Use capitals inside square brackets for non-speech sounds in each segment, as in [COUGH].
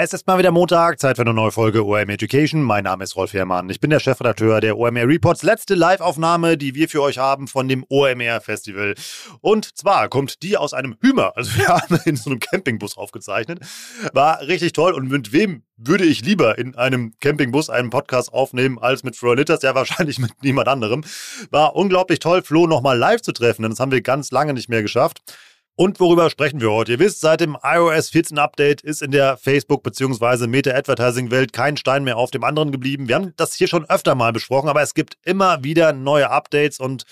Es ist mal wieder Montag, Zeit für eine neue Folge OMR Education. Mein Name ist Rolf Herrmann. Ich bin der Chefredakteur der OMR Reports. Letzte Live-Aufnahme, die wir für euch haben von dem OMR Festival. Und zwar kommt die aus einem Hümer. Also wir [LAUGHS] haben in so einem Campingbus aufgezeichnet. War richtig toll. Und mit wem würde ich lieber in einem Campingbus einen Podcast aufnehmen als mit Flo Litters? Ja, [LAUGHS] wahrscheinlich mit niemand anderem. War unglaublich toll, Flo nochmal live zu treffen, denn das haben wir ganz lange nicht mehr geschafft. Und worüber sprechen wir heute? Ihr wisst, seit dem iOS 14 Update ist in der Facebook- bzw. Meta-Advertising-Welt kein Stein mehr auf dem anderen geblieben. Wir haben das hier schon öfter mal besprochen, aber es gibt immer wieder neue Updates und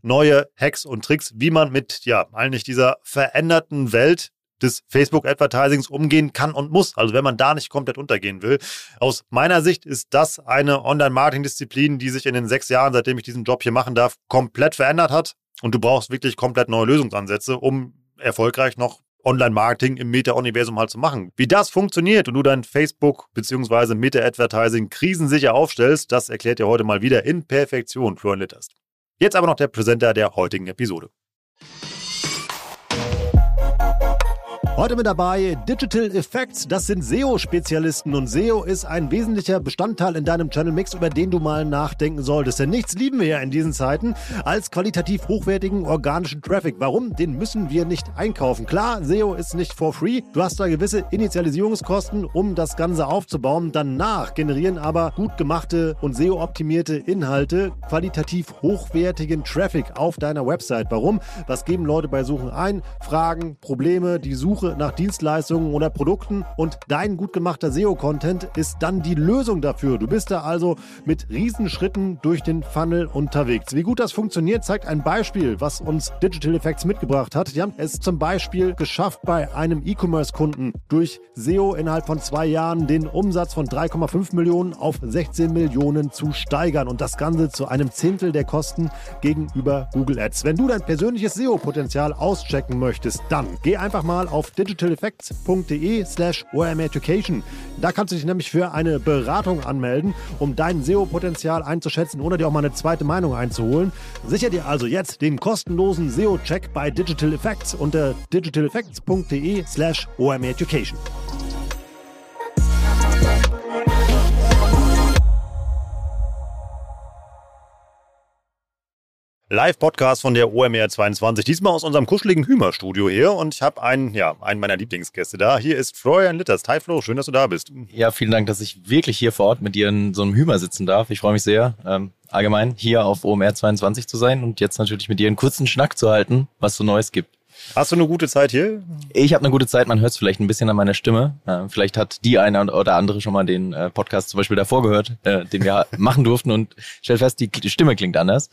neue Hacks und Tricks, wie man mit, ja, eigentlich dieser veränderten Welt des Facebook-Advertisings umgehen kann und muss. Also wenn man da nicht komplett untergehen will. Aus meiner Sicht ist das eine Online-Marketing-Disziplin, die sich in den sechs Jahren, seitdem ich diesen Job hier machen darf, komplett verändert hat. Und du brauchst wirklich komplett neue Lösungsansätze, um erfolgreich noch Online-Marketing im Meta-Universum halt zu machen. Wie das funktioniert und du dein Facebook- bzw. Meta-Advertising krisensicher aufstellst, das erklärt dir heute mal wieder in Perfektion Florian Litterst. Jetzt aber noch der Präsenter der heutigen Episode. Heute mit dabei Digital Effects. Das sind SEO-Spezialisten und SEO ist ein wesentlicher Bestandteil in deinem Channel-Mix, über den du mal nachdenken solltest. Denn nichts lieben wir ja in diesen Zeiten als qualitativ hochwertigen organischen Traffic. Warum? Den müssen wir nicht einkaufen. Klar, SEO ist nicht for free. Du hast da gewisse Initialisierungskosten, um das Ganze aufzubauen. Danach generieren aber gut gemachte und SEO-optimierte Inhalte qualitativ hochwertigen Traffic auf deiner Website. Warum? Was geben Leute bei Suchen ein? Fragen, Probleme, die Suche Suche nach Dienstleistungen oder Produkten und dein gut gemachter SEO-Content ist dann die Lösung dafür. Du bist da also mit Riesenschritten durch den Funnel unterwegs. Wie gut das funktioniert, zeigt ein Beispiel, was uns Digital Effects mitgebracht hat. Die haben es zum Beispiel geschafft, bei einem E-Commerce-Kunden durch SEO innerhalb von zwei Jahren den Umsatz von 3,5 Millionen auf 16 Millionen zu steigern und das Ganze zu einem Zehntel der Kosten gegenüber Google Ads. Wenn du dein persönliches SEO-Potenzial auschecken möchtest, dann geh einfach mal auf digitaleffects.de slash Education. Da kannst du dich nämlich für eine Beratung anmelden, um dein SEO-Potenzial einzuschätzen oder dir auch mal eine zweite Meinung einzuholen. Sicher dir also jetzt den kostenlosen SEO-Check bei Digital Effects unter digitaleffects.de slash Education. Live-Podcast von der OMR 22. Diesmal aus unserem kuscheligen Hümer-Studio hier. Und ich habe einen, ja, einen meiner Lieblingsgäste da. Hier ist Florian Litters. Hi Flo, schön, dass du da bist. Ja, vielen Dank, dass ich wirklich hier vor Ort mit dir in so einem Hümer sitzen darf. Ich freue mich sehr, ähm, allgemein hier auf OMR 22 zu sein und jetzt natürlich mit dir einen kurzen Schnack zu halten, was so Neues gibt. Hast du eine gute Zeit hier? Ich habe eine gute Zeit, man hört es vielleicht ein bisschen an meiner Stimme. Äh, vielleicht hat die eine oder andere schon mal den äh, Podcast zum Beispiel davor gehört, äh, den wir [LAUGHS] machen durften und stellt fest, die Stimme klingt anders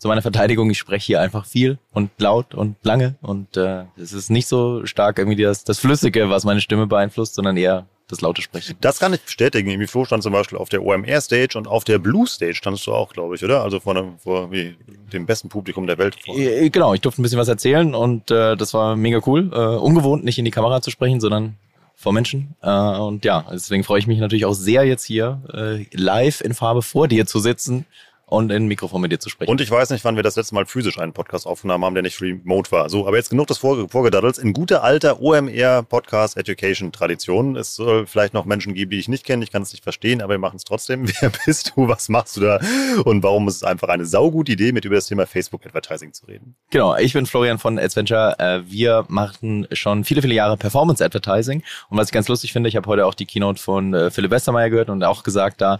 zu meiner Verteidigung, ich spreche hier einfach viel und laut und lange und äh, es ist nicht so stark irgendwie das, das Flüssige, was meine Stimme beeinflusst, sondern eher das laute Sprechen. Das kann ich bestätigen. Irgendwie Flo stand zum Beispiel auf der OMR-Stage und auf der Blue-Stage standst du auch, glaube ich, oder? Also vor, einem, vor wie, dem besten Publikum der Welt. Vor. Genau, ich durfte ein bisschen was erzählen und äh, das war mega cool. Äh, ungewohnt, nicht in die Kamera zu sprechen, sondern vor Menschen. Äh, und ja, deswegen freue ich mich natürlich auch sehr, jetzt hier äh, live in Farbe vor dir zu sitzen und in ein Mikrofon mit dir zu sprechen. Und ich weiß nicht, wann wir das letzte Mal physisch einen Podcast aufgenommen haben, der nicht remote war. So, aber jetzt genug des Vorgedaddels. In guter alter OMR Podcast Education Tradition. Es soll vielleicht noch Menschen geben, die ich nicht kenne. Ich kann es nicht verstehen, aber wir machen es trotzdem. [LAUGHS] Wer bist du? Was machst du da? Und warum ist es einfach eine saugute Idee, mit über das Thema Facebook Advertising zu reden? Genau. Ich bin Florian von Adventure. Äh, wir machen schon viele, viele Jahre Performance Advertising. Und was ich ganz lustig finde, ich habe heute auch die Keynote von äh, Philipp Westermeier gehört und auch gesagt da,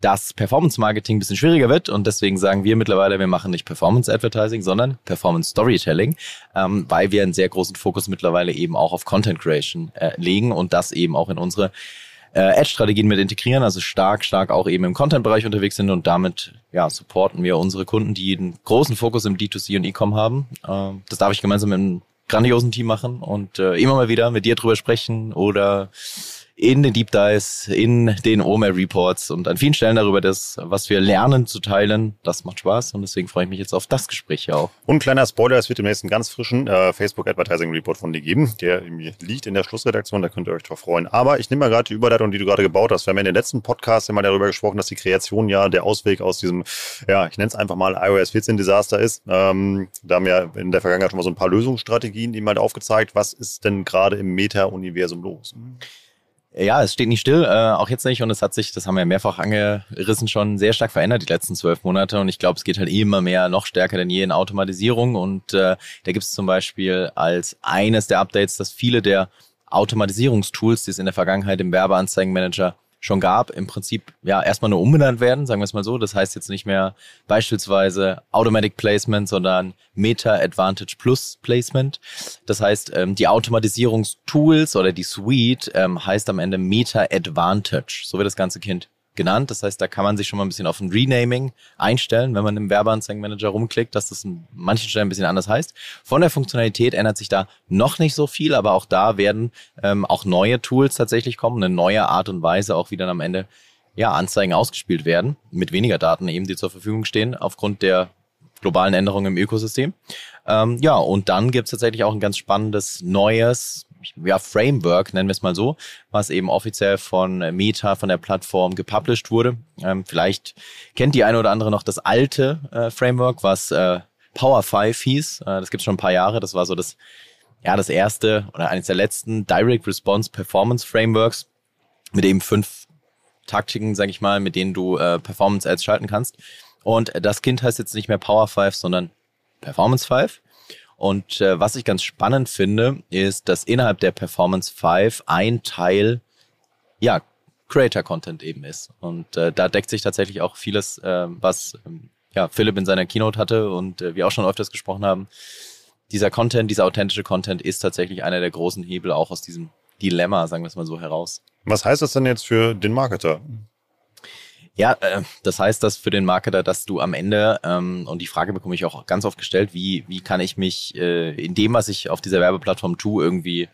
dass Performance Marketing ein bisschen schwieriger wird und deswegen sagen wir mittlerweile, wir machen nicht Performance Advertising, sondern Performance Storytelling, ähm, weil wir einen sehr großen Fokus mittlerweile eben auch auf Content Creation äh, legen und das eben auch in unsere äh, Ad-Strategien mit integrieren, also stark, stark auch eben im Content-Bereich unterwegs sind und damit ja, supporten wir unsere Kunden, die einen großen Fokus im D2C und E-Com haben. Äh, das darf ich gemeinsam mit einem grandiosen Team machen und äh, immer mal wieder mit dir drüber sprechen oder in den Deep Dives, in den OMR Reports und an vielen Stellen darüber das, was wir lernen, zu teilen. Das macht Spaß und deswegen freue ich mich jetzt auf das Gespräch hier auch. Und kleiner Spoiler, es wird demnächst einen ganz frischen äh, Facebook Advertising Report von dir geben. Der liegt in der Schlussredaktion, da könnt ihr euch drauf freuen. Aber ich nehme mal gerade die Überleitung, die du gerade gebaut hast. Wir haben ja in den letzten Podcast immer darüber gesprochen, dass die Kreation ja der Ausweg aus diesem, ja, ich nenne es einfach mal iOS 14 Desaster ist. Ähm, da haben wir in der Vergangenheit schon mal so ein paar Lösungsstrategien, die mal aufgezeigt. Was ist denn gerade im Meta-Universum los? Ja, es steht nicht still, äh, auch jetzt nicht. Und es hat sich, das haben wir mehrfach angerissen, schon sehr stark verändert die letzten zwölf Monate. Und ich glaube, es geht halt immer mehr, noch stärker denn je in Automatisierung. Und äh, da gibt es zum Beispiel als eines der Updates, dass viele der Automatisierungstools, die es in der Vergangenheit im Werbeanzeigenmanager schon gab, im Prinzip ja erstmal nur umbenannt werden, sagen wir es mal so. Das heißt jetzt nicht mehr beispielsweise Automatic Placement, sondern Meta Advantage Plus Placement. Das heißt, ähm, die Automatisierungstools oder die Suite ähm, heißt am Ende Meta Advantage. So wird das ganze Kind genannt. Das heißt, da kann man sich schon mal ein bisschen auf ein Renaming einstellen, wenn man im Werbeanzeigenmanager rumklickt, dass das in manchen Stellen ein bisschen anders heißt. Von der Funktionalität ändert sich da noch nicht so viel, aber auch da werden ähm, auch neue Tools tatsächlich kommen, eine neue Art und Weise, auch wie dann am Ende ja, Anzeigen ausgespielt werden, mit weniger Daten eben, die zur Verfügung stehen, aufgrund der globalen Änderungen im Ökosystem. Ähm, ja, und dann gibt's tatsächlich auch ein ganz spannendes neues ja, Framework, nennen wir es mal so, was eben offiziell von Meta, von der Plattform gepublished wurde. Ähm, vielleicht kennt die eine oder andere noch das alte äh, Framework, was äh, Power 5 hieß. Äh, das gibt schon ein paar Jahre. Das war so das, ja, das erste oder eines der letzten Direct Response Performance Frameworks mit eben fünf Taktiken, sag ich mal, mit denen du äh, Performance Ads schalten kannst. Und das Kind heißt jetzt nicht mehr Power 5, sondern Performance 5. Und äh, was ich ganz spannend finde, ist, dass innerhalb der Performance 5 ein Teil, ja, Creator-Content eben ist. Und äh, da deckt sich tatsächlich auch vieles, äh, was ähm, ja, Philipp in seiner Keynote hatte und äh, wir auch schon öfters gesprochen haben. Dieser Content, dieser authentische Content ist tatsächlich einer der großen Hebel auch aus diesem Dilemma, sagen wir es mal so, heraus. Was heißt das denn jetzt für den Marketer? Ja, äh, das heißt, dass für den Marketer, dass du am Ende, ähm, und die Frage bekomme ich auch ganz oft gestellt, wie, wie kann ich mich äh, in dem, was ich auf dieser Werbeplattform tue, irgendwie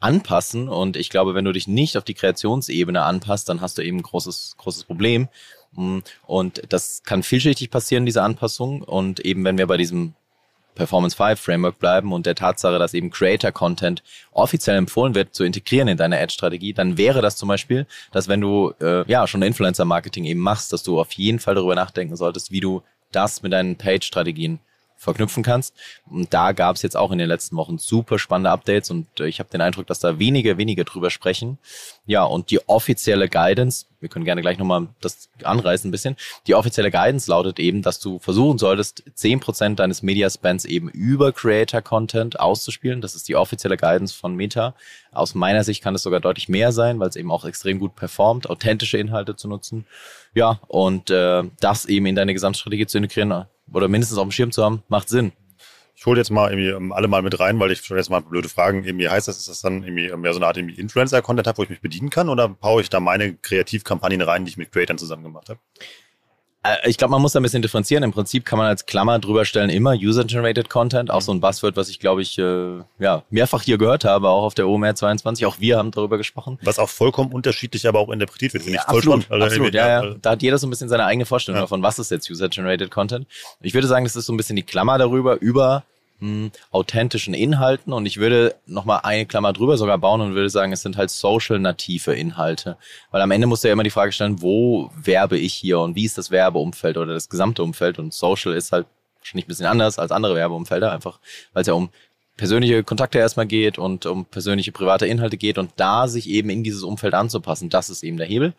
anpassen? Und ich glaube, wenn du dich nicht auf die Kreationsebene anpasst, dann hast du eben ein großes, großes Problem. Mm, und das kann vielschichtig passieren, diese Anpassung. Und eben, wenn wir bei diesem Performance 5 Framework bleiben und der Tatsache, dass eben Creator Content offiziell empfohlen wird zu integrieren in deine Ad-Strategie, dann wäre das zum Beispiel, dass wenn du äh, ja schon Influencer Marketing eben machst, dass du auf jeden Fall darüber nachdenken solltest, wie du das mit deinen Page-Strategien verknüpfen kannst. Und da gab es jetzt auch in den letzten Wochen super spannende Updates und äh, ich habe den Eindruck, dass da wenige, wenige drüber sprechen. Ja, und die offizielle Guidance, wir können gerne gleich nochmal das anreißen ein bisschen, die offizielle Guidance lautet eben, dass du versuchen solltest, zehn Prozent deines Media Spends eben über Creator Content auszuspielen. Das ist die offizielle Guidance von Meta. Aus meiner Sicht kann es sogar deutlich mehr sein, weil es eben auch extrem gut performt, authentische Inhalte zu nutzen. Ja, und äh, das eben in deine Gesamtstrategie zu integrieren, oder mindestens auf dem Schirm zu haben, macht Sinn. Ich hole jetzt mal irgendwie ähm, alle mal mit rein, weil ich schon jetzt mal blöde Fragen. Irgendwie heißt das, ist das dann irgendwie mehr so eine Art Influencer-Content habe, wo ich mich bedienen kann, oder baue ich da meine Kreativkampagnen rein, die ich mit Creators zusammen gemacht habe? Äh, ich glaube, man muss da ein bisschen differenzieren. Im Prinzip kann man als Klammer drüber stellen immer User-Generated Content, auch so ein Buzzword, was ich glaube ich äh, ja mehrfach hier gehört habe, auch auf der OMR 22. Auch wir haben darüber gesprochen. Was auch vollkommen unterschiedlich aber auch interpretiert wird. Ja, absolut, also absolut. Ja, ja. Da hat jeder so ein bisschen seine eigene Vorstellung ja. davon, was ist jetzt User-Generated Content. Ich würde sagen, das ist so ein bisschen die Klammer darüber, über mh, authentischen Inhalten. Und ich würde nochmal eine Klammer drüber sogar bauen und würde sagen, es sind halt social-native Inhalte. Weil am Ende muss ja immer die Frage stellen, wo werbe ich hier und wie ist das Werbeumfeld oder das gesamte Umfeld? Und Social ist halt wahrscheinlich ein bisschen anders als andere Werbeumfelder, einfach weil es ja um persönliche Kontakte erstmal geht und um persönliche private Inhalte geht und da sich eben in dieses Umfeld anzupassen, das ist eben der Hebel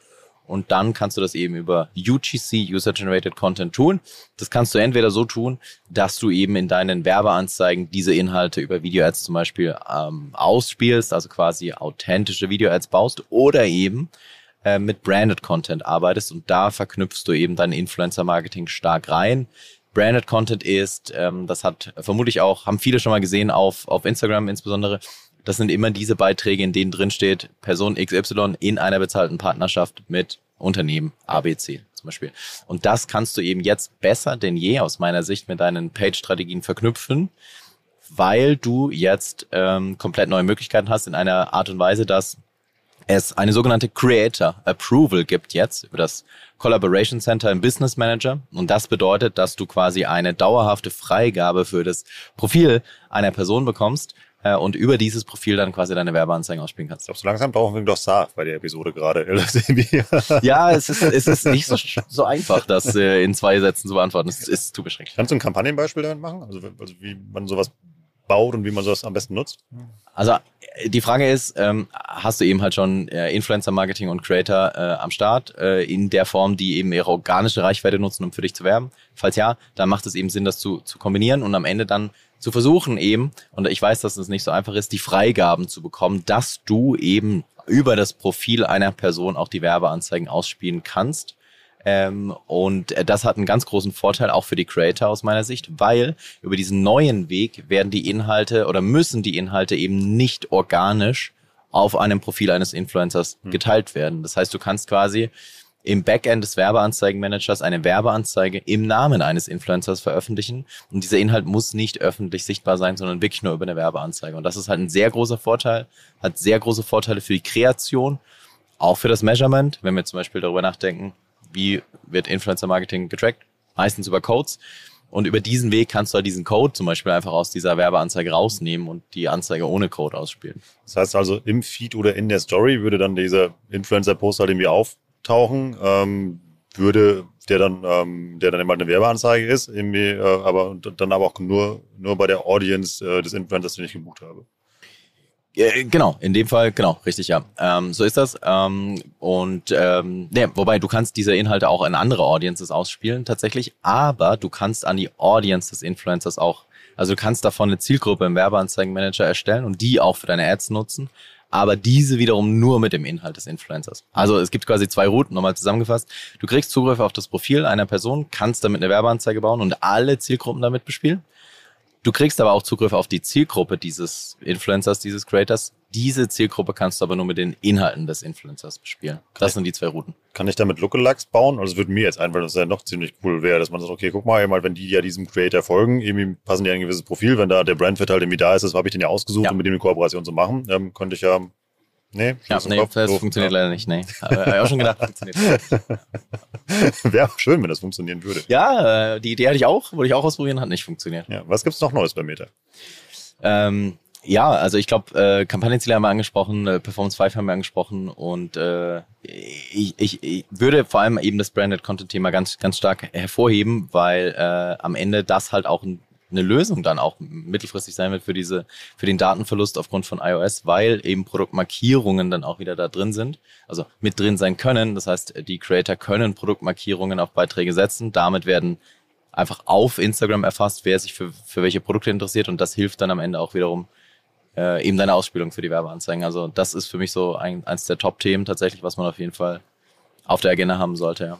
und dann kannst du das eben über UGC, User Generated Content tun. Das kannst du entweder so tun, dass du eben in deinen Werbeanzeigen diese Inhalte über Video-Ads zum Beispiel ähm, ausspielst, also quasi authentische Video-Ads baust oder eben äh, mit Branded Content arbeitest und da verknüpfst du eben dein Influencer-Marketing stark rein. Branded Content ist, ähm, das hat vermutlich auch, haben viele schon mal gesehen auf, auf Instagram insbesondere, das sind immer diese Beiträge, in denen drin steht, Person XY in einer bezahlten Partnerschaft mit Unternehmen ABC zum Beispiel. Und das kannst du eben jetzt besser denn je aus meiner Sicht mit deinen Page-Strategien verknüpfen, weil du jetzt ähm, komplett neue Möglichkeiten hast in einer Art und Weise, dass es eine sogenannte Creator Approval gibt jetzt über das Collaboration Center im Business Manager. Und das bedeutet, dass du quasi eine dauerhafte Freigabe für das Profil einer Person bekommst äh, und über dieses Profil dann quasi deine Werbeanzeigen ausspielen kannst. Ich glaube, so langsam brauchen wir doch SAF bei der Episode gerade. [LAUGHS] ja, es ist, es ist nicht so, so einfach, das äh, in zwei Sätzen zu beantworten. Es ist zu beschränkt. Kannst du ein Kampagnenbeispiel damit machen? Also, also wie man sowas baut und wie man sowas am besten nutzt? Also äh, die Frage ist, ähm, hast du eben halt schon äh, Influencer-Marketing und Creator äh, am Start äh, in der Form, die eben ihre organische Reichweite nutzen, um für dich zu werben? Falls ja, dann macht es eben Sinn, das zu, zu kombinieren und am Ende dann zu versuchen eben, und ich weiß, dass es nicht so einfach ist, die Freigaben zu bekommen, dass du eben über das Profil einer Person auch die Werbeanzeigen ausspielen kannst ähm, und das hat einen ganz großen Vorteil auch für die Creator aus meiner Sicht, weil über diesen neuen Weg werden die Inhalte oder müssen die Inhalte eben nicht organisch auf einem Profil eines Influencers hm. geteilt werden. Das heißt, du kannst quasi im Backend des Werbeanzeigenmanagers eine Werbeanzeige im Namen eines Influencers veröffentlichen. Und dieser Inhalt muss nicht öffentlich sichtbar sein, sondern wirklich nur über eine Werbeanzeige. Und das ist halt ein sehr großer Vorteil, hat sehr große Vorteile für die Kreation, auch für das Measurement, wenn wir zum Beispiel darüber nachdenken, wie wird Influencer-Marketing getrackt? Meistens über Codes. Und über diesen Weg kannst du halt diesen Code zum Beispiel einfach aus dieser Werbeanzeige rausnehmen und die Anzeige ohne Code ausspielen. Das heißt also, im Feed oder in der Story würde dann dieser Influencer-Post halt irgendwie auftauchen, ähm, würde der dann, ähm, der dann immer eine Werbeanzeige ist, irgendwie, äh, aber dann aber auch nur, nur bei der Audience äh, des Influencers, den ich gebucht habe. Genau, in dem Fall, genau, richtig, ja. Ähm, so ist das. Ähm, und ähm, ne, wobei du kannst diese Inhalte auch in andere Audiences ausspielen tatsächlich, aber du kannst an die Audience des Influencers auch, also du kannst davon eine Zielgruppe im Werbeanzeigenmanager erstellen und die auch für deine Ads nutzen, aber diese wiederum nur mit dem Inhalt des Influencers. Also es gibt quasi zwei Routen, nochmal zusammengefasst. Du kriegst Zugriff auf das Profil einer Person, kannst damit eine Werbeanzeige bauen und alle Zielgruppen damit bespielen. Du kriegst aber auch Zugriff auf die Zielgruppe dieses Influencers, dieses Creators. Diese Zielgruppe kannst du aber nur mit den Inhalten des Influencers bespielen. Das sind die zwei Routen. Kann ich damit Lookalikes bauen? Also es würde mir jetzt einfallen, dass es ja noch ziemlich cool wäre, dass man sagt, okay, guck mal, wenn die ja diesem Creator folgen, irgendwie passen die ein gewisses Profil, wenn da der Brandfit halt irgendwie da ist, das habe ich den ja ausgesucht, ja. um mit dem eine Kooperation zu machen, ähm, könnte ich ja Nee, ja, nee Kopf. das funktioniert ja. leider nicht. Nee. Habe ich auch schon gedacht, funktioniert nicht. [LAUGHS] Wäre auch schön, wenn das funktionieren würde. Ja, äh, die Idee hatte ich auch, wollte ich auch ausprobieren, hat nicht funktioniert. Ja, was gibt's noch Neues bei Meta? Ähm, ja, also ich glaube, äh, Kampagnenziele haben wir angesprochen, äh, Performance 5 haben wir angesprochen und äh, ich, ich, ich würde vor allem eben das Branded Content Thema ganz, ganz stark hervorheben, weil äh, am Ende das halt auch ein eine Lösung dann auch mittelfristig sein wird für diese, für den Datenverlust aufgrund von iOS, weil eben Produktmarkierungen dann auch wieder da drin sind, also mit drin sein können. Das heißt, die Creator können Produktmarkierungen auf Beiträge setzen. Damit werden einfach auf Instagram erfasst, wer sich für, für welche Produkte interessiert und das hilft dann am Ende auch wiederum äh, eben deine Ausspielung für die Werbeanzeigen. Also das ist für mich so ein, eins der Top-Themen tatsächlich, was man auf jeden Fall auf der Agenda haben sollte, ja.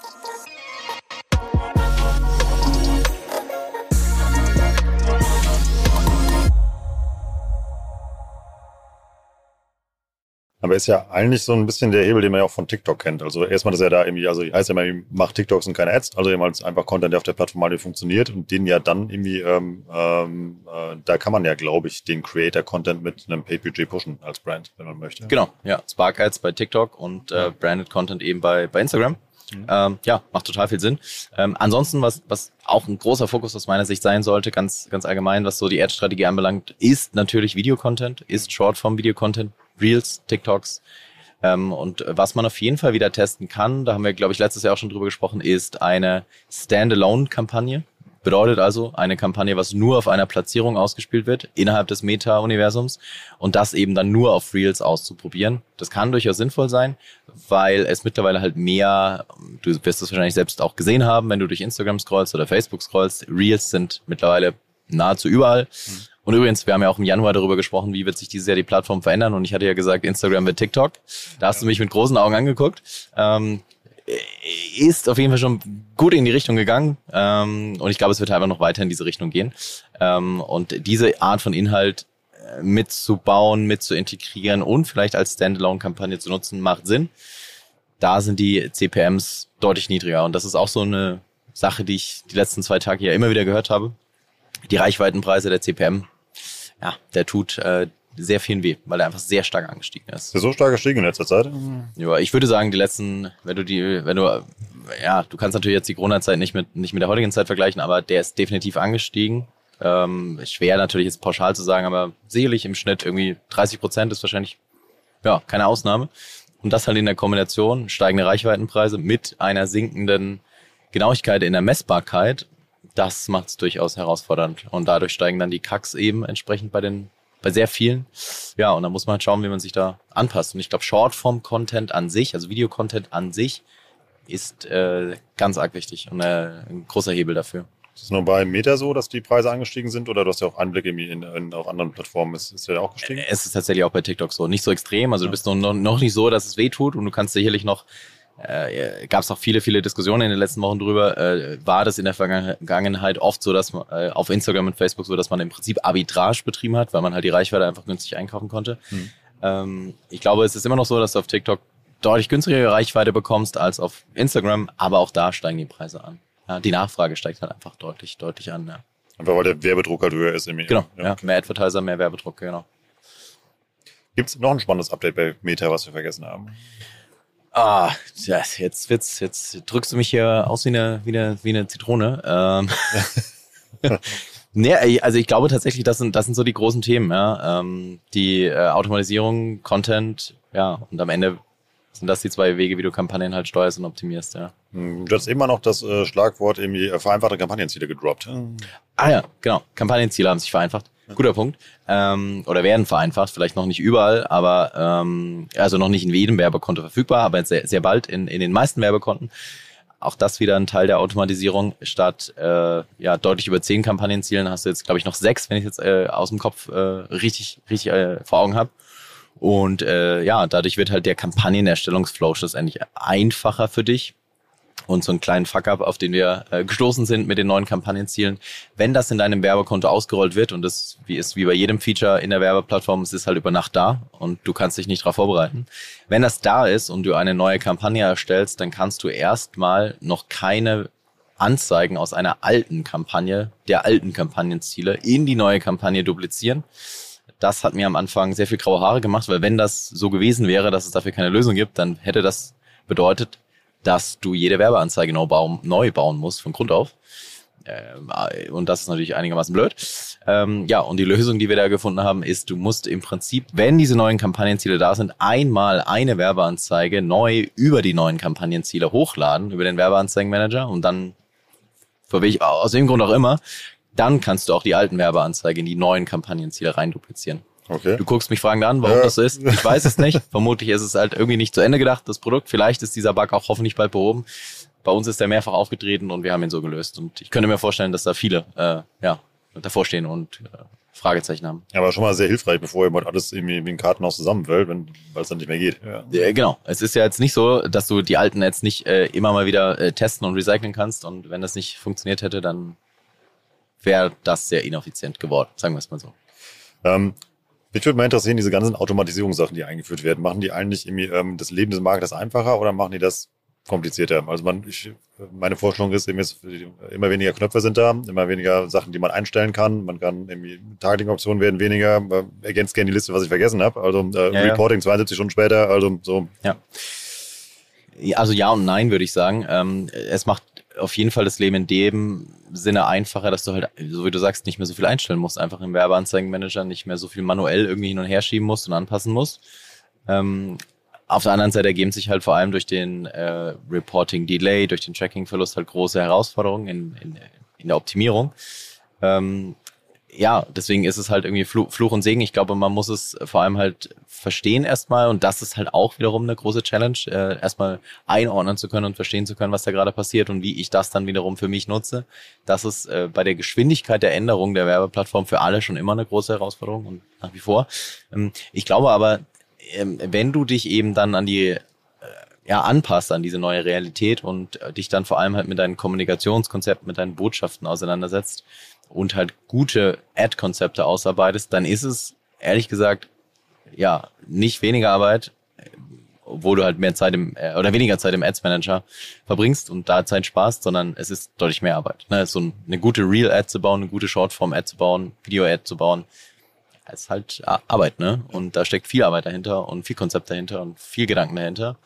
Aber ist ja eigentlich so ein bisschen der Hebel, den man ja auch von TikTok kennt. Also erstmal, dass er da irgendwie, also heißt ja immer, macht TikToks und keine Ads, also jemals einfach Content, der auf der Plattform mal funktioniert und den ja dann irgendwie, ähm, ähm, äh, da kann man ja, glaube ich, den Creator-Content mit einem Paid-Budget pushen als Brand, wenn man möchte. Genau, ja. Spark Ads bei TikTok und äh, Branded Content eben bei, bei Instagram. Mhm. Ähm, ja, macht total viel Sinn. Ähm, ansonsten, was, was auch ein großer Fokus aus meiner Sicht sein sollte, ganz, ganz allgemein, was so die Ad-Strategie anbelangt, ist natürlich Videocontent, ist Shortform-Videocontent, Reels, TikToks. Ähm, und was man auf jeden Fall wieder testen kann, da haben wir, glaube ich, letztes Jahr auch schon drüber gesprochen, ist eine Standalone-Kampagne. Bedeutet also eine Kampagne, was nur auf einer Platzierung ausgespielt wird innerhalb des Meta-Universums und das eben dann nur auf Reels auszuprobieren. Das kann durchaus sinnvoll sein, weil es mittlerweile halt mehr, du wirst es wahrscheinlich selbst auch gesehen haben, wenn du durch Instagram scrollst oder Facebook scrollst, Reels sind mittlerweile nahezu überall. Mhm. Und übrigens, wir haben ja auch im Januar darüber gesprochen, wie wird sich dieses Jahr die Plattform verändern. Und ich hatte ja gesagt, Instagram wird TikTok. Da hast du mich mit großen Augen angeguckt. Ähm, ist auf jeden Fall schon gut in die Richtung gegangen. Ähm, und ich glaube, es wird einfach noch weiter in diese Richtung gehen. Ähm, und diese Art von Inhalt äh, mitzubauen, mit zu integrieren und vielleicht als Standalone-Kampagne zu nutzen, macht Sinn. Da sind die CPMs deutlich niedriger. Und das ist auch so eine Sache, die ich die letzten zwei Tage ja immer wieder gehört habe. Die Reichweitenpreise der CPM, ja, der tut äh, sehr viel weh, weil er einfach sehr stark angestiegen ist. Ist so stark gestiegen in letzter Zeit? Ja, ich würde sagen, die letzten, wenn du die, wenn du, ja, du kannst natürlich jetzt die Corona-Zeit nicht mit, nicht mit der heutigen Zeit vergleichen, aber der ist definitiv angestiegen. Ähm, schwer natürlich jetzt pauschal zu sagen, aber sicherlich im Schnitt irgendwie 30 Prozent ist wahrscheinlich, ja, keine Ausnahme. Und das halt in der Kombination steigende Reichweitenpreise mit einer sinkenden Genauigkeit in der Messbarkeit, das macht es durchaus herausfordernd. Und dadurch steigen dann die Kacks eben entsprechend bei den bei sehr vielen. Ja, und da muss man halt schauen, wie man sich da anpasst. Und ich glaube, Shortform-Content an sich, also Videocontent an sich, ist äh, ganz arg wichtig und äh, ein großer Hebel dafür. Ist es nur bei Meta so, dass die Preise angestiegen sind oder du hast ja auch Einblick in, in, in auf anderen Plattformen. Ist, ist der auch gestiegen? Es ist tatsächlich auch bei TikTok so. Nicht so extrem. Also ja. du bist noch, noch nicht so, dass es weh tut und du kannst sicherlich noch äh, gab es auch viele, viele Diskussionen in den letzten Wochen drüber. Äh, war das in der Vergangenheit oft so, dass man äh, auf Instagram und Facebook so, dass man im Prinzip Arbitrage betrieben hat, weil man halt die Reichweite einfach günstig einkaufen konnte. Hm. Ähm, ich glaube, es ist immer noch so, dass du auf TikTok deutlich günstigere Reichweite bekommst als auf Instagram, aber auch da steigen die Preise an. Ja, die Nachfrage steigt halt einfach deutlich, deutlich an. Ja. Einfach weil der Werbedruck halt höher ist. Im genau, ja, ja, mehr Advertiser, mehr Werbedruck, genau. Gibt es noch ein spannendes Update bei Meta, was wir vergessen haben? Ah, ja, jetzt wird's, jetzt drückst du mich hier aus wie eine, wie eine, wie eine Zitrone. Ähm, [LAUGHS] nee, also ich glaube tatsächlich, das sind, das sind so die großen Themen, ja. Ähm, die äh, Automatisierung, Content, ja, und am Ende sind das die zwei Wege, wie du Kampagnen halt steuerst und optimierst, ja. Hm, du hast immer noch das äh, Schlagwort irgendwie äh, vereinfachte Kampagnenziele gedroppt. Ah ja, genau. Kampagnenziele haben sich vereinfacht. Guter Punkt. Ähm, oder werden vereinfacht, vielleicht noch nicht überall, aber ähm, also noch nicht in jedem Werbekonto verfügbar, aber sehr, sehr bald in, in den meisten Werbekonten. Auch das wieder ein Teil der Automatisierung. Statt äh, ja deutlich über zehn Kampagnenzielen hast du jetzt, glaube ich, noch sechs, wenn ich jetzt äh, aus dem Kopf äh, richtig, richtig äh, vor Augen habe. Und äh, ja, dadurch wird halt der Kampagnenerstellungsflow schlussendlich einfacher für dich und so einen kleinen Fuck-up, auf den wir äh, gestoßen sind mit den neuen Kampagnenzielen. Wenn das in deinem Werbekonto ausgerollt wird und das wie ist wie bei jedem Feature in der Werbeplattform, es ist halt über Nacht da und du kannst dich nicht darauf vorbereiten. Wenn das da ist und du eine neue Kampagne erstellst, dann kannst du erstmal noch keine Anzeigen aus einer alten Kampagne, der alten Kampagnenziele in die neue Kampagne duplizieren. Das hat mir am Anfang sehr viel graue Haare gemacht, weil wenn das so gewesen wäre, dass es dafür keine Lösung gibt, dann hätte das bedeutet, dass du jede Werbeanzeige neu bauen, neu bauen musst von Grund auf. Ähm, und das ist natürlich einigermaßen blöd. Ähm, ja, und die Lösung, die wir da gefunden haben, ist, du musst im Prinzip, wenn diese neuen Kampagnenziele da sind, einmal eine Werbeanzeige neu über die neuen Kampagnenziele hochladen, über den Werbeanzeigenmanager und dann, aus dem Grund auch immer, dann kannst du auch die alten Werbeanzeigen in die neuen Kampagnenziele rein duplizieren. Okay. Du guckst mich fragend an, warum ja. das so ist. Ich weiß es nicht. [LAUGHS] Vermutlich ist es halt irgendwie nicht zu Ende gedacht, das Produkt. Vielleicht ist dieser Bug auch hoffentlich bald behoben. Bei uns ist der mehrfach aufgetreten und wir haben ihn so gelöst. Und ich könnte mir vorstellen, dass da viele äh, ja, davor stehen und äh, Fragezeichen haben. Ja, aber schon mal sehr hilfreich, bevor jemand alles irgendwie wie ein Kartenhaus zusammenfällt, wenn, weil es dann nicht mehr geht. Ja. ja. genau. Es ist ja jetzt nicht so, dass du die alten Ads nicht äh, immer mal wieder äh, testen und recyceln kannst. Und wenn das nicht funktioniert hätte, dann wäre das sehr ineffizient geworden, sagen wir es mal so. Ähm, mich würde mal interessieren, diese ganzen Automatisierungssachen, die eingeführt werden, machen die eigentlich irgendwie ähm, das Leben des Marketers einfacher oder machen die das komplizierter? Also man, ich, meine Vorstellung ist immer weniger Knöpfe sind da, immer weniger Sachen, die man einstellen kann. Man kann irgendwie Targeting-Optionen werden weniger. Ergänzt gerne die Liste, was ich vergessen habe. Also äh, ja, Reporting ja. 72 Stunden später, also so. Ja. Also ja und nein, würde ich sagen. Ähm, es macht auf jeden Fall das Leben in dem Sinne einfacher, dass du halt, so wie du sagst, nicht mehr so viel einstellen musst, einfach im Werbeanzeigenmanager nicht mehr so viel manuell irgendwie hin und her schieben musst und anpassen musst. Ähm, auf der anderen Seite ergeben sich halt vor allem durch den äh, Reporting Delay, durch den Tracking Verlust halt große Herausforderungen in, in, in der Optimierung. Ähm, ja, deswegen ist es halt irgendwie Fluch und Segen. Ich glaube, man muss es vor allem halt verstehen erstmal und das ist halt auch wiederum eine große Challenge, äh, erstmal einordnen zu können und verstehen zu können, was da gerade passiert und wie ich das dann wiederum für mich nutze. Das ist äh, bei der Geschwindigkeit der Änderung der Werbeplattform für alle schon immer eine große Herausforderung und nach wie vor. Ähm, ich glaube aber, ähm, wenn du dich eben dann an die äh, ja, anpasst an diese neue Realität und äh, dich dann vor allem halt mit deinen Kommunikationskonzepten, mit deinen Botschaften auseinandersetzt, und halt gute Ad-Konzepte ausarbeitest, dann ist es ehrlich gesagt ja nicht weniger Arbeit, obwohl du halt mehr Zeit im äh, oder weniger Zeit im Ads Manager verbringst und da Zeit sparst, sondern es ist deutlich mehr Arbeit. Ne? So eine gute Real Ad zu bauen, eine gute Shortform Ad zu bauen, Video Ad zu bauen, ist halt Arbeit, ne? Und da steckt viel Arbeit dahinter und viel Konzept dahinter und viel Gedanken dahinter.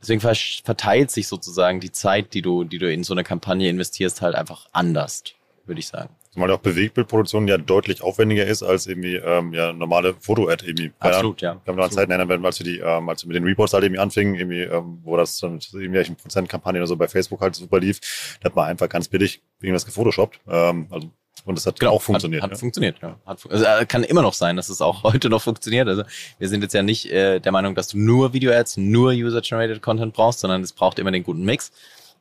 Deswegen verteilt sich sozusagen die Zeit, die du, die du in so eine Kampagne investierst, halt einfach anders würde ich sagen. Zumal auch Bewegtbildproduktion ja deutlich aufwendiger ist als irgendwie ähm, ja, normale Foto-Ad irgendwie. Absolut, ja. Ich kann noch an Zeiten erinnern, als wir, die, ähm, als wir mit den Reports halt irgendwie anfingen, irgendwie, ähm, wo das dann mit irgendwelchen Prozentkampagnen oder so bei Facebook halt super lief, da hat man einfach ganz billig irgendwas gefotoshoppt. Ähm, also und das hat genau, auch funktioniert. Hat, hat ja. funktioniert, ja. Hat, also äh, kann immer noch sein, dass es auch [LAUGHS] heute noch funktioniert. Also wir sind jetzt ja nicht äh, der Meinung, dass du nur Video-Ads, nur User-Generated Content brauchst, sondern es braucht immer den guten Mix.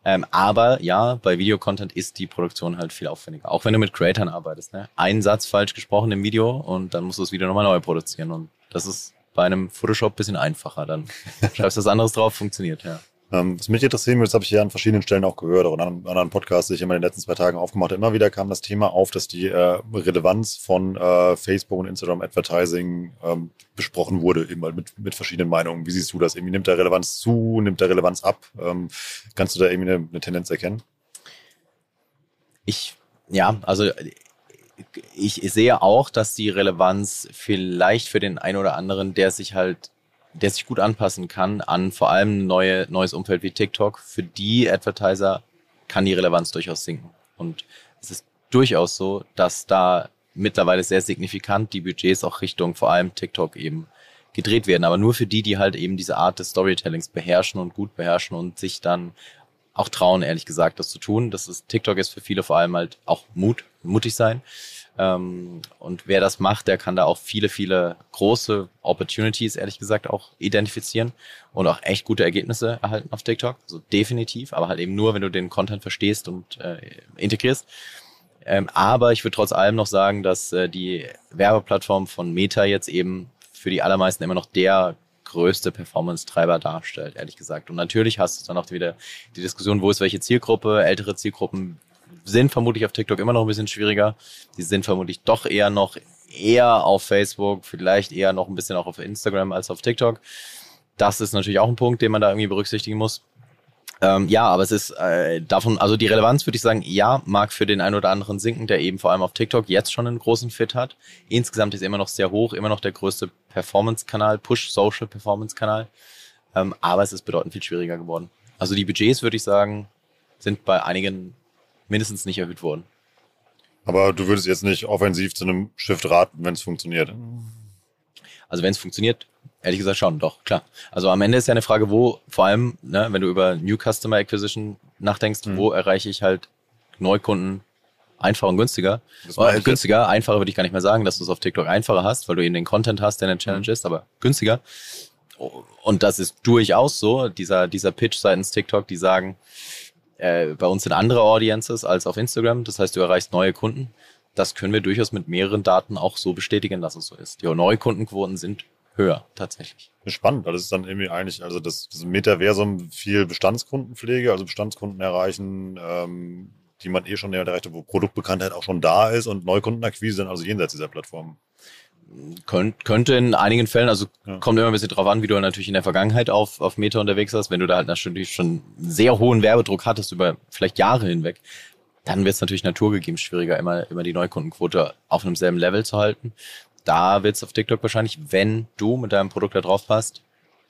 Ähm, aber ja, bei Videocontent ist die Produktion halt viel aufwendiger. Auch wenn du mit Creatern arbeitest. Ne? Ein Satz falsch gesprochen im Video und dann musst du das Video nochmal neu produzieren. Und das ist bei einem Photoshop bisschen einfacher. Dann [LAUGHS] schreibst du was anderes drauf, funktioniert, ja. Ähm, was mich interessieren würde, das habe ich ja an verschiedenen Stellen auch gehört, auch in anderen, anderen Podcasts, die ich immer in den letzten zwei Tagen aufgemacht habe. Immer wieder kam das Thema auf, dass die äh, Relevanz von äh, Facebook und Instagram Advertising ähm, besprochen wurde, eben mit, mit verschiedenen Meinungen. Wie siehst du das? Irgendwie nimmt der Relevanz zu, nimmt der Relevanz ab? Ähm, kannst du da irgendwie eine, eine Tendenz erkennen? Ich, ja, also ich sehe auch, dass die Relevanz vielleicht für den einen oder anderen, der sich halt der sich gut anpassen kann an vor allem neue, neues Umfeld wie TikTok. Für die Advertiser kann die Relevanz durchaus sinken. Und es ist durchaus so, dass da mittlerweile sehr signifikant die Budgets auch Richtung vor allem TikTok eben gedreht werden. Aber nur für die, die halt eben diese Art des Storytellings beherrschen und gut beherrschen und sich dann auch trauen, ehrlich gesagt, das zu tun. Das ist, TikTok ist für viele vor allem halt auch Mut, mutig sein. Ähm, und wer das macht, der kann da auch viele, viele große Opportunities, ehrlich gesagt, auch identifizieren und auch echt gute Ergebnisse erhalten auf TikTok. So also definitiv, aber halt eben nur, wenn du den Content verstehst und äh, integrierst. Ähm, aber ich würde trotz allem noch sagen, dass äh, die Werbeplattform von Meta jetzt eben für die allermeisten immer noch der größte Performance-Treiber darstellt, ehrlich gesagt. Und natürlich hast du dann auch wieder die Diskussion, wo ist welche Zielgruppe, ältere Zielgruppen sind vermutlich auf TikTok immer noch ein bisschen schwieriger. Die sind vermutlich doch eher noch eher auf Facebook, vielleicht eher noch ein bisschen auch auf Instagram als auf TikTok. Das ist natürlich auch ein Punkt, den man da irgendwie berücksichtigen muss. Ähm, ja, aber es ist äh, davon, also die Relevanz würde ich sagen, ja, mag für den einen oder anderen sinken, der eben vor allem auf TikTok jetzt schon einen großen Fit hat. Insgesamt ist er immer noch sehr hoch, immer noch der größte Performance-Kanal, Push-Social-Performance-Kanal. Ähm, aber es ist bedeutend viel schwieriger geworden. Also die Budgets, würde ich sagen, sind bei einigen mindestens nicht erhöht worden. Aber du würdest jetzt nicht offensiv zu einem Shift raten, wenn es funktioniert. Also wenn es funktioniert, ehrlich gesagt schon, doch, klar. Also am Ende ist ja eine Frage, wo, vor allem, ne, wenn du über New Customer Acquisition nachdenkst, mhm. wo erreiche ich halt Neukunden einfacher und günstiger. Äh, günstiger, einfacher würde ich gar nicht mehr sagen, dass du es auf TikTok einfacher hast, weil du eben den Content hast, der eine Challenge mhm. ist, aber günstiger. Und das ist durchaus so, dieser, dieser Pitch seitens TikTok, die sagen, äh, bei uns sind andere Audiences als auf Instagram. Das heißt, du erreichst neue Kunden. Das können wir durchaus mit mehreren Daten auch so bestätigen, dass es so ist. Die Neukundenquoten sind höher tatsächlich. Spannend, weil das ist dann irgendwie eigentlich, also das, das Metaversum viel Bestandskundenpflege, also Bestandskunden erreichen, ähm, die man eh schon erreicht hat, wo Produktbekanntheit auch schon da ist und Neukundenakquise dann also jenseits dieser Plattform. Könnt, könnte in einigen Fällen, also ja. kommt immer ein bisschen drauf an, wie du natürlich in der Vergangenheit auf, auf Meta unterwegs warst. Wenn du da halt natürlich schon sehr hohen Werbedruck hattest über vielleicht Jahre hinweg, dann wird es natürlich naturgegeben schwieriger, immer, immer die Neukundenquote auf einem selben Level zu halten. Da wird es auf TikTok wahrscheinlich, wenn du mit deinem Produkt da drauf passt,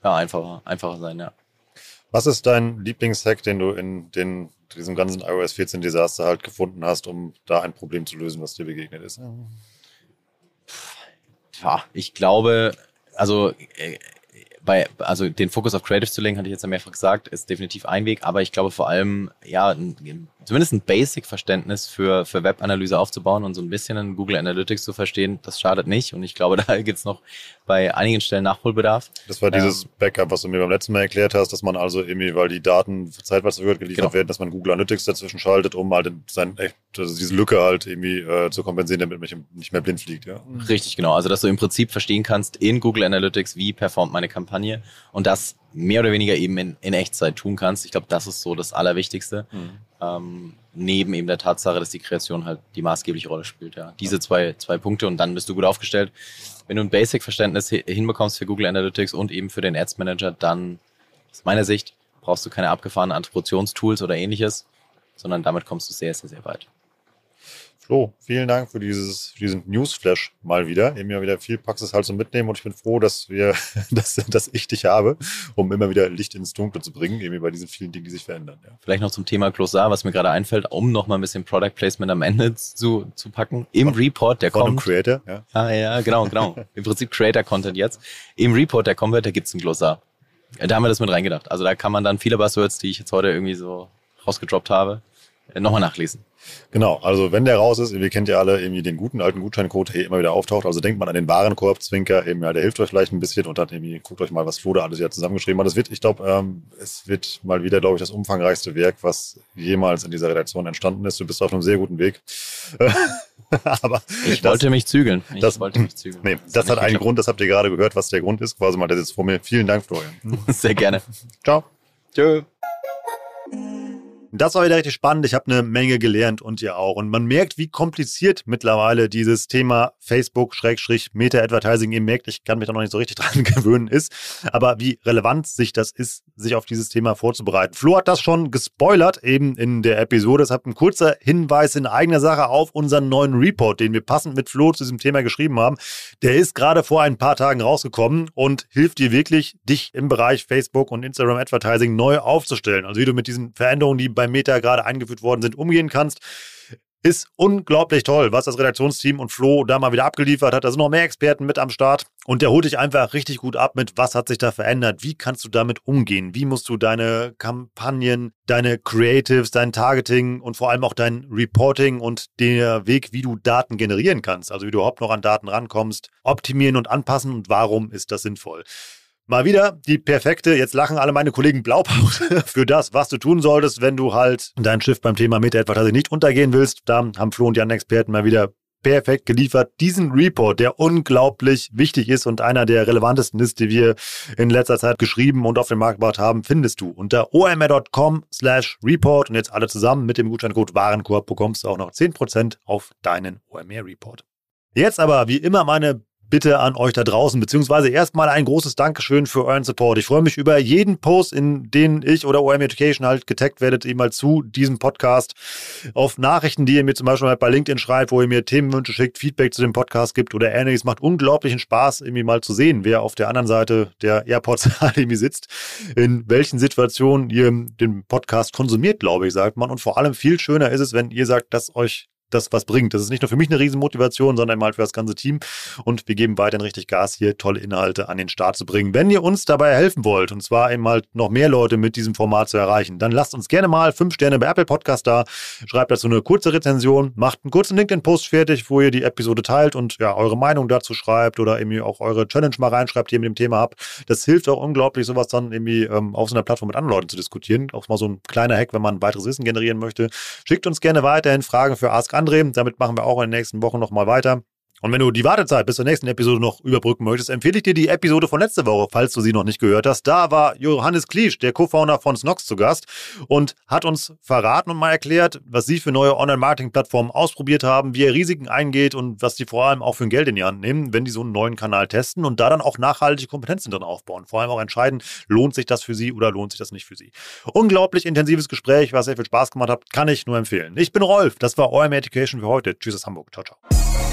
ja, einfacher, einfacher sein, ja. Was ist dein Lieblingshack, den du in den, diesem ganzen iOS 14 Desaster halt gefunden hast, um da ein Problem zu lösen, was dir begegnet ist? ja, ich glaube, also äh, bei, also den Fokus auf Creative zu legen, hatte ich jetzt ja mehrfach gesagt, ist definitiv ein Weg, aber ich glaube vor allem, ja, ein, zumindest ein Basic-Verständnis für, für Webanalyse aufzubauen und so ein bisschen in Google Analytics zu verstehen, das schadet nicht. Und ich glaube, [LAUGHS] da gibt's noch bei einigen Stellen Nachholbedarf. Das war dieses ähm, Backup, was du mir beim letzten Mal erklärt hast, dass man also irgendwie, weil die Daten zeitweise geliefert genau. werden, dass man Google Analytics dazwischen schaltet, um halt sein, also diese Lücke halt irgendwie äh, zu kompensieren, damit man nicht mehr blind fliegt. Ja. Richtig, genau. Also dass du im Prinzip verstehen kannst in Google Analytics, wie performt meine Kampagne und das mehr oder weniger eben in, in Echtzeit tun kannst. Ich glaube, das ist so das Allerwichtigste. Mhm. Ähm, neben eben der Tatsache, dass die Kreation halt die maßgebliche Rolle spielt. Ja. Diese zwei, zwei Punkte und dann bist du gut aufgestellt. Wenn du ein Basic-Verständnis hinbekommst für Google Analytics und eben für den Ads Manager, dann aus meiner Sicht brauchst du keine abgefahrenen Attributionstools oder ähnliches, sondern damit kommst du sehr, sehr, sehr weit. Flo, vielen Dank für dieses, diesen Newsflash mal wieder. Eben ja wieder viel Praxis halt so mitnehmen und ich bin froh, dass wir, [LAUGHS] dass, dass ich dich habe, um immer wieder Licht ins Dunkle zu bringen, eben bei diesen vielen Dingen, die sich verändern. Ja. Vielleicht noch zum Thema Glossar, was mir gerade einfällt, um noch mal ein bisschen Product Placement am Ende zu, zu packen. Im von, Report, der von kommt. Von Creator, ja. Ah, ja, genau, genau. [LAUGHS] Im Prinzip Creator Content jetzt. Im Report, der wird, da gibt's ein Glossar. Da haben wir das mit reingedacht. Also da kann man dann viele Buzzwords, die ich jetzt heute irgendwie so rausgedroppt habe, nochmal nachlesen. Genau, also wenn der raus ist, wir kennt ja alle irgendwie den guten alten Gutscheincode, der hier immer wieder auftaucht. Also denkt man an den Warenkorb, Zwinker, eben, ja, der hilft euch vielleicht ein bisschen und dann irgendwie guckt euch mal, was Flo da alles ja zusammengeschrieben hat. Es wird, ich glaube, ähm, es wird mal wieder, glaube ich, das umfangreichste Werk, was jemals in dieser Redaktion entstanden ist. Du bist auf einem sehr guten Weg. [LAUGHS] Aber ich das, wollte mich zügeln. Ich das, wollte mich zügeln. Nee, das, das hat einen Grund, das habt ihr gerade gehört, was der Grund ist. Quasi mal, der sitzt vor mir. Vielen Dank, Florian. [LAUGHS] Sehr gerne. Ciao. Tschö. Das war wieder richtig spannend. Ich habe eine Menge gelernt und ihr auch. Und man merkt, wie kompliziert mittlerweile dieses Thema Facebook-Meta-Advertising eben merkt. Ich kann mich da noch nicht so richtig [LAUGHS] dran gewöhnen ist. Aber wie relevant sich das ist, sich auf dieses Thema vorzubereiten. Flo hat das schon gespoilert eben in der Episode. Deshalb ein kurzer Hinweis in eigener Sache auf unseren neuen Report, den wir passend mit Flo zu diesem Thema geschrieben haben. Der ist gerade vor ein paar Tagen rausgekommen und hilft dir wirklich, dich im Bereich Facebook und Instagram Advertising neu aufzustellen. Also wie du mit diesen Veränderungen, die bei bei Meta gerade eingeführt worden sind, umgehen kannst. Ist unglaublich toll, was das Redaktionsteam und Flo da mal wieder abgeliefert hat. Da sind noch mehr Experten mit am Start und der holt dich einfach richtig gut ab mit, was hat sich da verändert, wie kannst du damit umgehen, wie musst du deine Kampagnen, deine Creatives, dein Targeting und vor allem auch dein Reporting und der Weg, wie du Daten generieren kannst, also wie du überhaupt noch an Daten rankommst, optimieren und anpassen und warum ist das sinnvoll. Mal wieder die perfekte, jetzt lachen alle meine Kollegen Blaupause [LAUGHS] für das, was du tun solltest, wenn du halt dein Schiff beim Thema Meta-Advertising nicht untergehen willst. Da haben Flo und Jan Experten mal wieder perfekt geliefert. Diesen Report, der unglaublich wichtig ist und einer der relevantesten ist, die wir in letzter Zeit geschrieben und auf den Markt gebracht haben, findest du unter omr.com slash report und jetzt alle zusammen mit dem Gutscheincode Warenkorb bekommst du auch noch 10% auf deinen OMR Report. Jetzt aber wie immer meine Bitte an euch da draußen, beziehungsweise erstmal ein großes Dankeschön für euren Support. Ich freue mich über jeden Post, in den ich oder OM Education halt getaggt werdet, eben mal zu diesem Podcast. Auf Nachrichten, die ihr mir zum Beispiel mal bei LinkedIn schreibt, wo ihr mir Themenwünsche schickt, Feedback zu dem Podcast gibt oder ähnliches. Macht unglaublichen Spaß, irgendwie mal zu sehen, wer auf der anderen Seite der AirPods [LAUGHS] irgendwie sitzt, in welchen Situationen ihr den Podcast konsumiert, glaube ich, sagt man. Und vor allem viel schöner ist es, wenn ihr sagt, dass euch das was bringt. Das ist nicht nur für mich eine Riesenmotivation, sondern mal für das ganze Team. Und wir geben weiterhin richtig Gas, hier tolle Inhalte an den Start zu bringen. Wenn ihr uns dabei helfen wollt, und zwar eben halt noch mehr Leute mit diesem Format zu erreichen, dann lasst uns gerne mal fünf Sterne bei Apple Podcast da, schreibt dazu eine kurze Rezension, macht einen kurzen LinkedIn-Post fertig, wo ihr die Episode teilt und ja, eure Meinung dazu schreibt oder irgendwie auch eure Challenge mal reinschreibt, die ihr mit dem Thema habt. Das hilft auch unglaublich, sowas dann irgendwie ähm, auf so einer Plattform mit anderen Leuten zu diskutieren. Auch mal so ein kleiner Hack, wenn man weiteres Wissen generieren möchte. Schickt uns gerne weiterhin Fragen für Ask André. Damit machen wir auch in den nächsten Wochen nochmal weiter. Und wenn du die Wartezeit bis zur nächsten Episode noch überbrücken möchtest, empfehle ich dir die Episode von letzter Woche, falls du sie noch nicht gehört hast. Da war Johannes Kliesch, der Co-Founder von Snox, zu Gast und hat uns verraten und mal erklärt, was sie für neue Online-Marketing-Plattformen ausprobiert haben, wie er Risiken eingeht und was sie vor allem auch für ein Geld in die Hand nehmen, wenn die so einen neuen Kanal testen und da dann auch nachhaltige Kompetenzen drin aufbauen. Vor allem auch entscheiden, lohnt sich das für sie oder lohnt sich das nicht für sie. Unglaublich intensives Gespräch, was sehr viel Spaß gemacht hat, kann ich nur empfehlen. Ich bin Rolf, das war OM Education für heute. Tschüss aus Hamburg. Ciao, ciao.